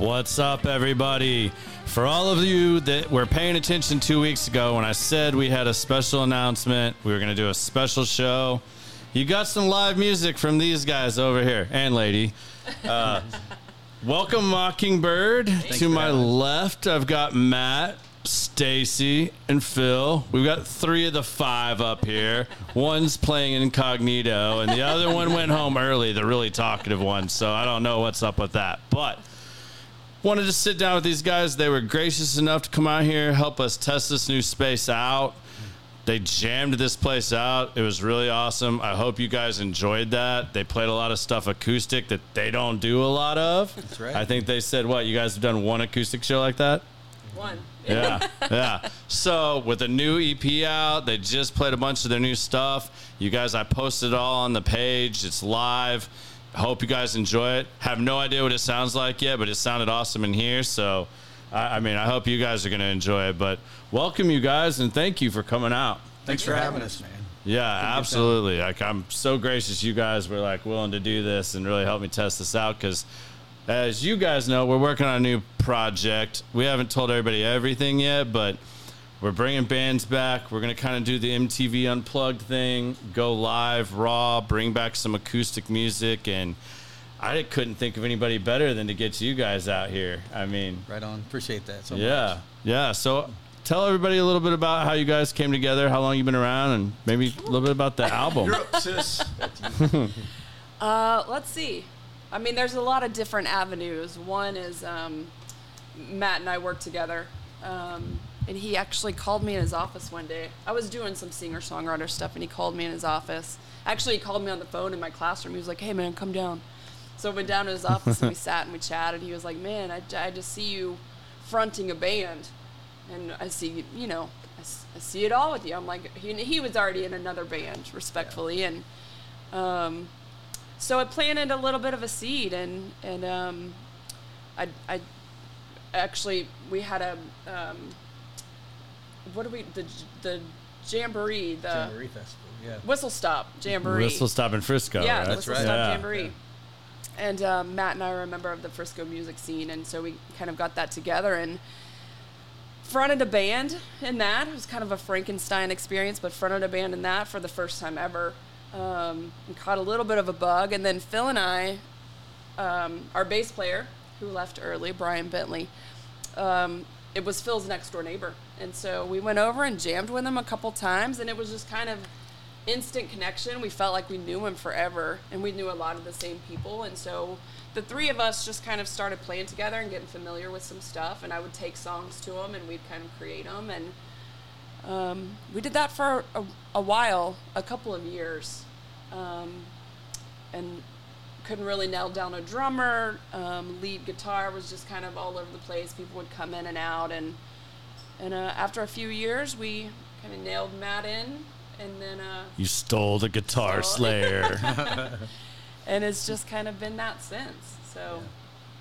What's up, everybody? For all of you that were paying attention two weeks ago when I said we had a special announcement, we were going to do a special show. You got some live music from these guys over here and lady. Uh, welcome, Mockingbird. to my left, I've got Matt, Stacy, and Phil. We've got three of the five up here. One's playing incognito, and the other one went home early, the really talkative one. So I don't know what's up with that. But wanted to sit down with these guys. They were gracious enough to come out here, help us test this new space out. They jammed this place out. It was really awesome. I hope you guys enjoyed that. They played a lot of stuff acoustic that they don't do a lot of. That's right. I think they said, what, you guys have done one acoustic show like that? One. Yeah, yeah. So with a new EP out, they just played a bunch of their new stuff. You guys, I posted it all on the page. It's live. Hope you guys enjoy it. Have no idea what it sounds like yet, but it sounded awesome in here. So, I, I mean, I hope you guys are going to enjoy it. But welcome, you guys, and thank you for coming out. Thanks for having us, man. Yeah, absolutely. Like I'm so gracious you guys were like willing to do this and really help me test this out because as you guys know, we're working on a new project. We haven't told everybody everything yet, but we're bringing bands back. We're going to kind of do the MTV Unplugged thing, go live, raw, bring back some acoustic music and I couldn't think of anybody better than to get you guys out here. I mean, Right on. Appreciate that so yeah, yeah. So tell everybody a little bit about how you guys came together, how long you've been around, and maybe a little bit about the album. You're up, sis. Uh, let's see. I mean, there's a lot of different avenues. One is um, Matt and I work together, um, and he actually called me in his office one day. I was doing some singer songwriter stuff, and he called me in his office. Actually, he called me on the phone in my classroom. He was like, "Hey, man, come down." So I went down to his office and we sat and we chatted. He was like, "Man, I, I just see you fronting a band, and I see you know." I see it all with you. I'm like, he, he was already in another band, respectfully, and um, so I planted a little bit of a seed and and um, I, I actually we had a um, what do we the the jamboree the Jamboree Festival, yeah. whistle stop jamboree Whistle Stop in Frisco, yeah right? the That's whistle right. stop Yeah. jamboree and um, Matt and I are a member of the Frisco music scene and so we kind of got that together and fronted a band in that it was kind of a Frankenstein experience but fronted a band in that for the first time ever um, and caught a little bit of a bug and then Phil and I um, our bass player who left early, Brian Bentley, um, it was Phil's next door neighbor. And so we went over and jammed with him a couple times, and it was just kind of instant connection. We felt like we knew him forever, and we knew a lot of the same people. And so the three of us just kind of started playing together and getting familiar with some stuff. And I would take songs to him, and we'd kind of create them. And um, we did that for a, a while, a couple of years. Um, and couldn't really nail down a drummer. Um, lead guitar was just kind of all over the place. People would come in and out, and and uh, after a few years, we kind of nailed Matt in, and then uh, You stole the guitar Stole- slayer. and it's just kind of been that since. So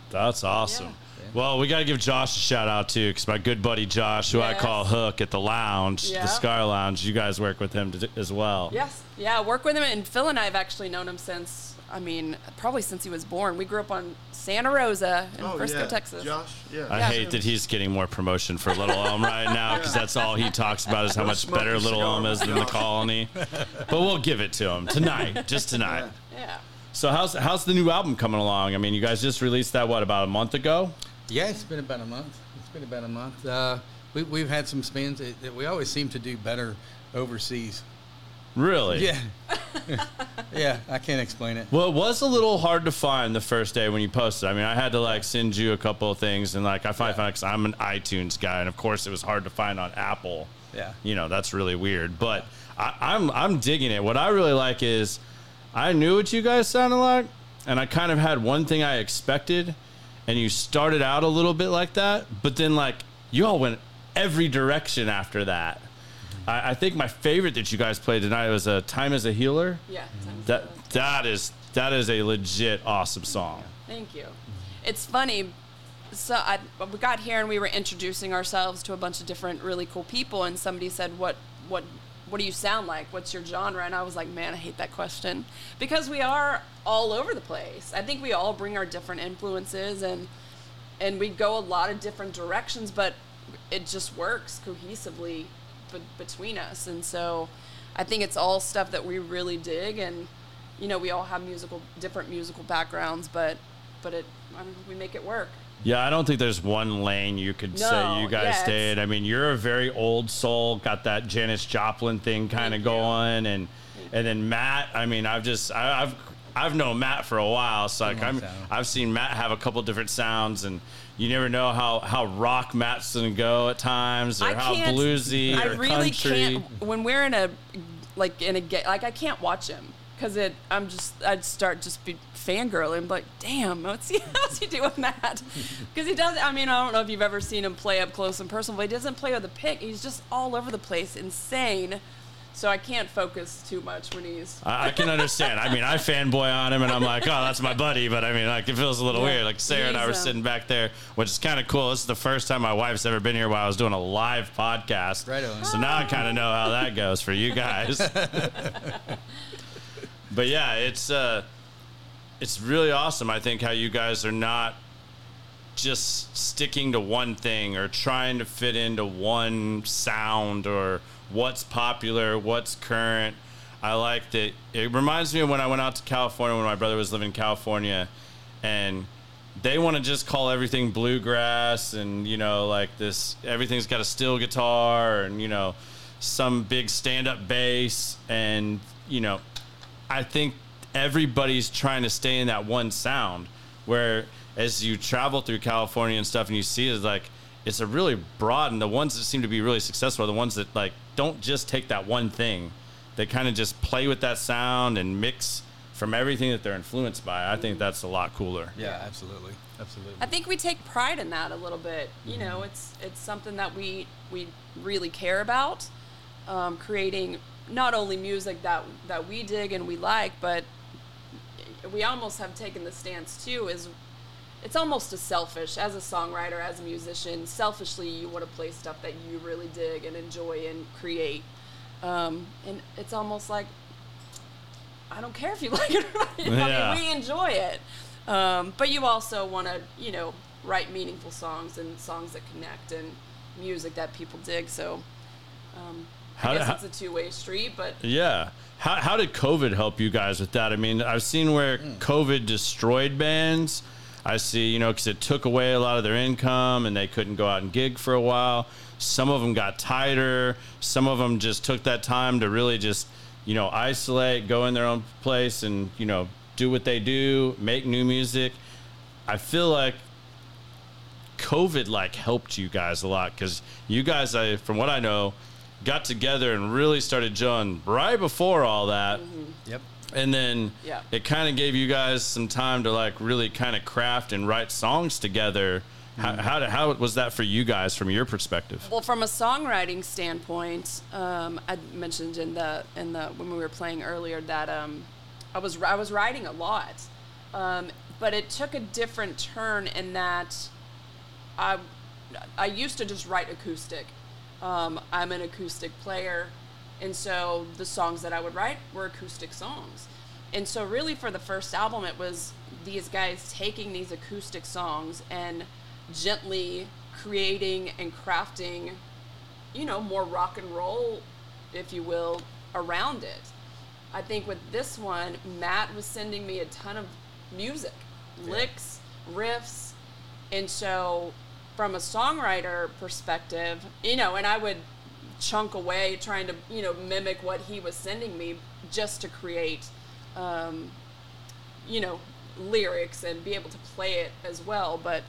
That's awesome. Yeah. Well, we got to give Josh a shout out too, because my good buddy Josh, who I call Hook at the lounge, Yeah. the Scar Lounge, you guys work with him to, as well. yes, yeah, work with him, and Phil and I have actually known him since. I mean, probably since he was born. We grew up on Santa Rosa in oh, Frisco, yeah. Texas. Josh, yeah. I Yeah. hate that he's getting more promotion for Little Elm right now because that's all he talks about is how much better Little cigar Elm is than the colony. But we'll give it to him tonight, just tonight. Yeah. So how's how's the new album coming along? I mean, you guys just released that what about a month ago? Yeah, it's been about a month. It's been about a month. Uh, we, we've had some spins. It, it- we always seem to do better overseas. Really? Yeah. yeah, I can't explain it. Well, it was a little hard to find the first day when you posted. I mean, I had to like send you a couple of things, and like I find Yeah. because I'm an iTunes guy, and of course it was hard to find on Apple. Yeah. You know, that's really weird. But I, I'm I'm digging it. What I really like is I knew what you guys sounded like, and I kind of had one thing I expected, and you started out a little bit like that, but then like you all went every direction after that. I, I think my favorite that you guys played tonight was a "Time as a Healer." Yeah. That that is that is a legit awesome song. Thank you. It's funny. So I, we got here and we were introducing ourselves to a bunch of different really cool people, and somebody said, "What, what, what do you sound like? What's your genre?" And I was like, "Man, I hate that question," because we are all over the place. I think we all bring our different influences, and and we go a lot of different directions, but it just works cohesively be- between us. And so I think it's all stuff that we really dig, and you know, we all have musical different musical backgrounds, but but it I don't know, we make it work. Yeah, I don't think there's one lane you could say you guys yeah, stayed. it's- I mean, you're a very old soul, got that Janis Joplin thing kind of Thank you. going, and and then Matt. I mean, I've just I, I've I've known Matt for a while, so like I'm time. I've seen Matt have a couple different sounds, and you never know how how rock Matt's gonna go at times, or I how bluesy I or really country. can't when we're in a like in a ga- like I can't watch him because it I'm just I'd start just be fangirling like damn what's he how's he doing that? Because he does I mean I don't know if you've ever seen him play up close and personal but he doesn't play with a pick. He's just all over the place insane so I can't focus too much when he's I, I can understand. I mean, I fanboy on him, and I'm like, oh, that's my buddy. But I mean, like, it feels a little Yeah. weird. Like Sarah and I were He's, um, sitting back there, which is kind of cool. This is the first time my wife's ever been here while I was doing a live podcast. Right on. So now I kind of know how that goes for you guys. but yeah, it's uh, it's really awesome. I think how you guys are not just sticking to one thing or trying to fit into one sound or what's popular, what's current. I like that. It reminds me of when I went out to California when my brother was living in California, and they want to just call everything bluegrass and you know like this. Everything's got a steel guitar and you know some big stand-up bass and you know I think everybody's trying to stay in that one sound. Where as you travel through California and stuff, and you see it's like it's a really broad, and the ones that seem to be really successful are the ones that like don't just take that one thing. They kind of just play with that sound and mix from everything that they're influenced by. I think that's a lot cooler. Yeah, absolutely, absolutely. I think we take pride in that a little bit. You know, it's it's something that we we really care about, um, creating not only music that that we dig and we like, but we almost have taken the stance too. Is it's almost a selfish as a songwriter, as a musician. Selfishly, you want to play stuff that you really dig and enjoy and create. Um, and it's almost like I don't care if you like it or not. You know, Yeah. I mean, we enjoy it. Um, but you also want to, you know, write meaningful songs and songs that connect and music that people dig. So um, How I guess how- it's a two-way street, but Yeah. How, how did COVID help you guys with that? I mean, I've seen where Hmm. COVID destroyed bands. I see, you know, because it took away a lot of their income and they couldn't go out and gig for a while. Some of them got tighter. Some of them just took that time to really just, you know, isolate, go in their own place and, you know, do what they do, make new music. I feel like COVID like helped you guys a lot because you guys, I, from what I know, got together and really started gelling right before all that, mm-hmm. Yep. And then Yeah. it kind of gave you guys some time to like really kind of craft and write songs together. How, how, how was that for you guys from your perspective? Well, from a songwriting standpoint, um, I mentioned in the in the when we were playing earlier that um, I was I was writing a lot, um, but it took a different turn in that I I used to just write acoustic. Um, I'm an acoustic player, and so the songs that I would write were acoustic songs. And so, really, for the first album, it was these guys taking these acoustic songs and gently creating and crafting, you know, more rock and roll, if you will, around it. I think with this one, Matt was sending me a ton of music, licks, riffs, and so from a songwriter perspective, you know, and I would chunk away trying to, you know, mimic what he was sending me just to create, um, you know, lyrics and be able to play it as well. But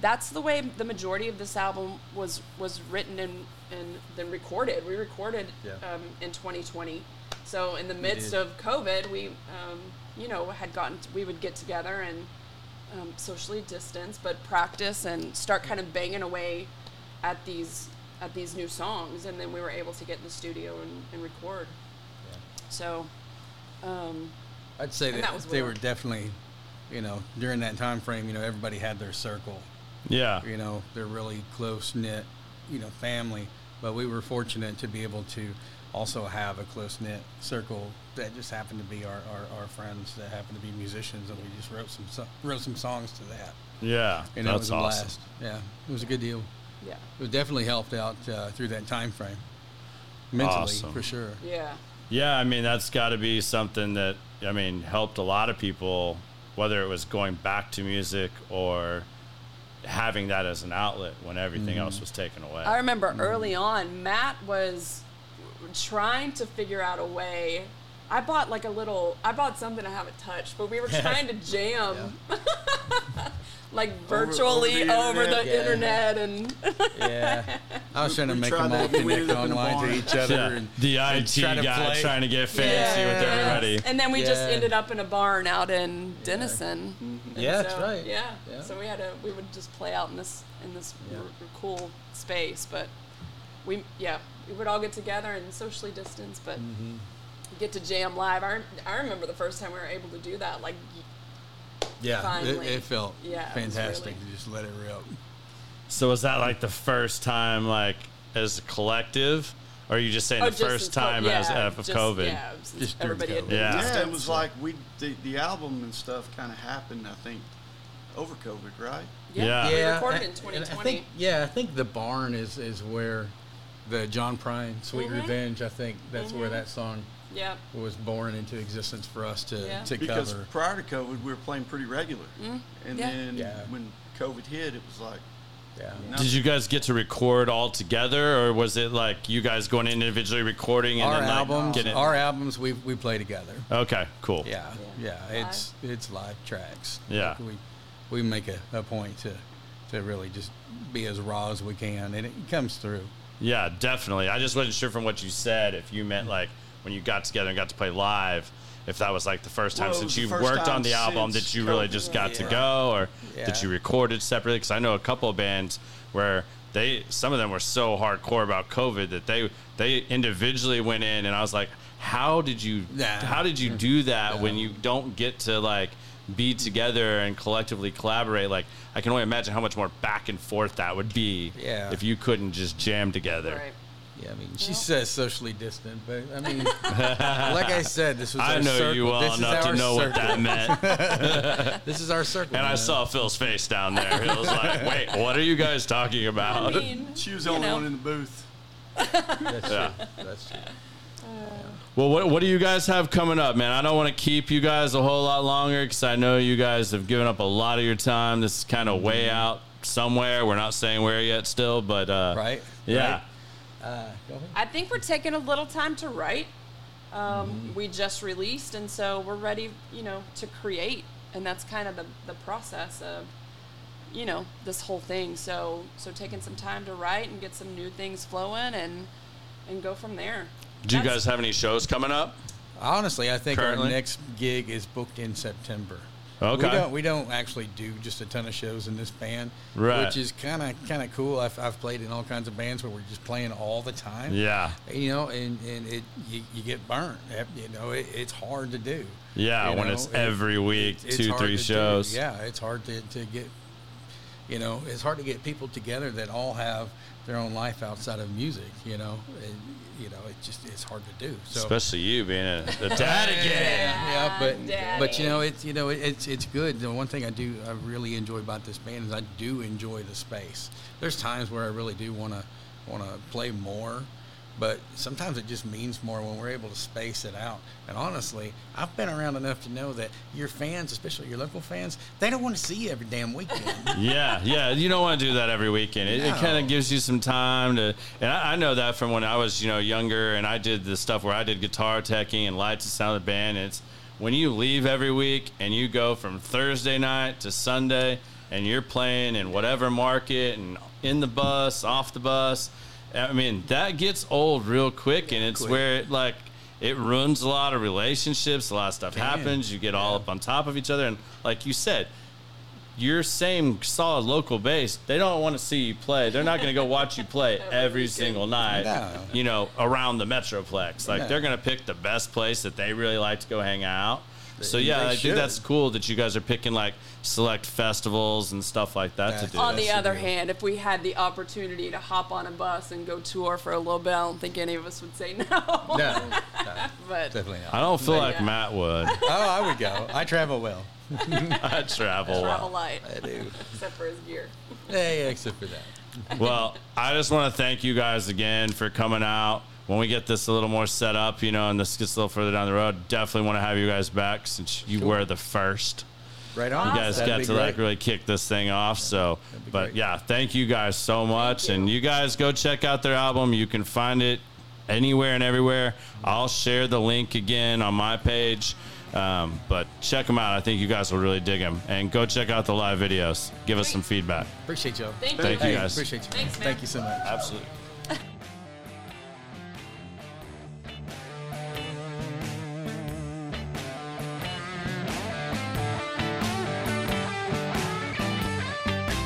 that's the way the majority of this album was was written and and then recorded. We recorded Yeah. um, in 2020. So in the midst of COVID, we, um, you know, had gotten we would get together and um, socially distance, but practice and start kind of banging away at these at these new songs, and then we were able to get in the studio and, and record. So, um, I'd say that, that was they were definitely, you know, during that time frame, you know, everybody had their circle. Yeah. You know, they're really close knit, you know, family. But we were fortunate to be able to also have a close knit circle that just happened to be our, our, our friends that happened to be musicians, and we just wrote some so- wrote some songs to that, Yeah, and it that's was a awesome. blast. Yeah, it was a good deal. Yeah. It definitely helped out uh, through that time frame, mentally Awesome. for sure. Yeah. Yeah, I mean that's got to be something that I mean helped a lot of people, whether it was going back to music or having that as an outlet when everything else was taken away. I remember early on, Matt was trying to figure out a way. I bought like a little. I bought something I haven't touched, but we were trying to jam, like virtually over, over the the internet. internet, and Yeah, I was trying to We make them all connect ended up in a online to each other. yeah, and, the and IT try to guy play. trying to get fancy with everybody. And then we just ended up in a barn out in Denison. And Yeah, that's right. Yeah. Yeah. So we had to. We would just play out in this in this Yeah. r- r- cool space, but we yeah we would all get together and socially distance, but Mm-hmm. get to jam live. I, I remember the first time we were able to do that. Like Yeah, it, it felt Yeah, it fantastic really- to just let it rip. So was that like the first time, like as a collective, or are you just saying oh, the just first as co- time yeah, as of just- COVID? Yeah, Just everybody COVID. been Yeah. Yeah, it was like we the, the album and stuff kind of happened. I think over COVID, right? Yeah. We Yeah, recorded I- in 2020. I think, yeah, I think the barn is is where the John Prine "Sweet Mhm. Revenge." I think that's where Mhm. that song yeah. was born into existence for us to Yeah. to Because cover. prior to COVID, we were playing pretty regular, and Mm-hmm. Yeah. then Yeah. when COVID hit, it was like Yeah. No. Did you guys get to record all together, or was it like you guys going individually recording and Our then like albums, getting? our albums, we we play together. okay, cool. Yeah, Yeah. yeah, it's it's live tracks. Yeah. Like, we we make a, a point to to really just be as raw as we can, and it comes through. Yeah, definitely. I just wasn't sure from what you said if you meant like when you got together and got to play live, if that was like the first time Well, since you worked on the album that you really just got to go, or that Yeah. you recorded separately. Because I know a couple of bands where they some of them were so hardcore about COVID that they they individually went in, and I was like, how did you Nah. how did you do that when you don't get to like be together and collectively collaborate? Like I can only imagine how much more back and forth that would be Yeah. if you couldn't just jam together. Right. Yeah, I mean, she Well- says socially distant, but I mean, like I said, this was I our know circle. you well this is enough to our know what that meant. This is our circle. And I saw Phil's face down there. He was like, wait, what are you guys talking I about? mean, she was the only know. one in the booth. That's Yeah. true. That's true. Well, what, what do you guys have coming up, man? I don't want to keep you guys a whole lot longer because I know you guys have given up a lot of your time. This is kind of way out somewhere. We're not saying where yet still, but uh, Right? Yeah. Right? Uh. I think we're taking a little time to write. Um, Mm-hmm. We just released, and so we're ready, you know, to create, and that's kind of the, the process of, you know, this whole thing. So so taking some time to write and get some new things flowing, and and go from there. Do you guys have any shows coming up? Honestly, I think Currently? our next gig is booked in September. Okay. We don't we don't actually do just a ton of shows in this band, Right. Which is kind of kind of cool. I've, I've played in all kinds of bands where we're just playing all the time. Yeah. You know, and, and it you, you get burnt. Eh, you know, it, it's hard to do. Yeah, You when know, it's every week, it's two, three to do. shows. Yeah, it's hard to, to get. You know, it's hard to get people together that all have their own life outside of music. You know, and, you know, it just it's hard to do. So Especially you being a, a dad again. yeah, but Daddy. but you know it's you know it, it's it's good. The one thing I do I really enjoy about this band is I do enjoy the space. There's times where I really do want to want to play more, but sometimes it just means more when we're able to space it out. And honestly, I've been around enough to know that your fans, especially your local fans, they don't want to see you every damn weekend. Yeah, yeah. You don't want to do that every weekend. It, it kind of gives you some time to, and I, I know that from when I was, you know, younger, and I did the stuff where I did guitar teching and lights and sound of the band. It's when you leave every week and you go from Thursday night to Sunday, and you're playing in whatever market and in the bus, off the bus. I mean, that gets old real quick, and it's quick. where it like it ruins a lot of relationships. A lot of stuff Can. happens. You get all up on top of each other, and like you said, your same solid local base, they don't want to see you play. They're not going to go watch you play every single night, No. you know, around the Metroplex. Like, No. they're going to pick the best place that they really like to go hang out. So yeah, They I should. think that's cool that you guys are picking like select festivals and stuff like that to do. On the other the- hand, if we had the opportunity to hop on a bus and go tour for a little bit, I don't think any of us would say no. No, no, but definitely not. I don't feel like Yeah. Matt would. Oh, I would go. I travel well. I travel travel well. light, I do. except for his gear. Hey, except for that. Well, I just want to thank you guys again for coming out. When we get this a little more set up, you know, and this gets a little further down the road, definitely want to have you guys back since you were the first. Right on. You guys That'd got be to like really kick this thing off. So, but great. yeah, thank you guys so much. you. And you guys go check out their album. You can find it anywhere and everywhere. I'll share the link again on my page. Um, but check them out. I think you guys will really dig them. And go check out the live videos. Give us some feedback. Appreciate y'all. Thank you. Thank you Hey, guys. Appreciate you. Thanks, man. Thank you so much. Absolutely.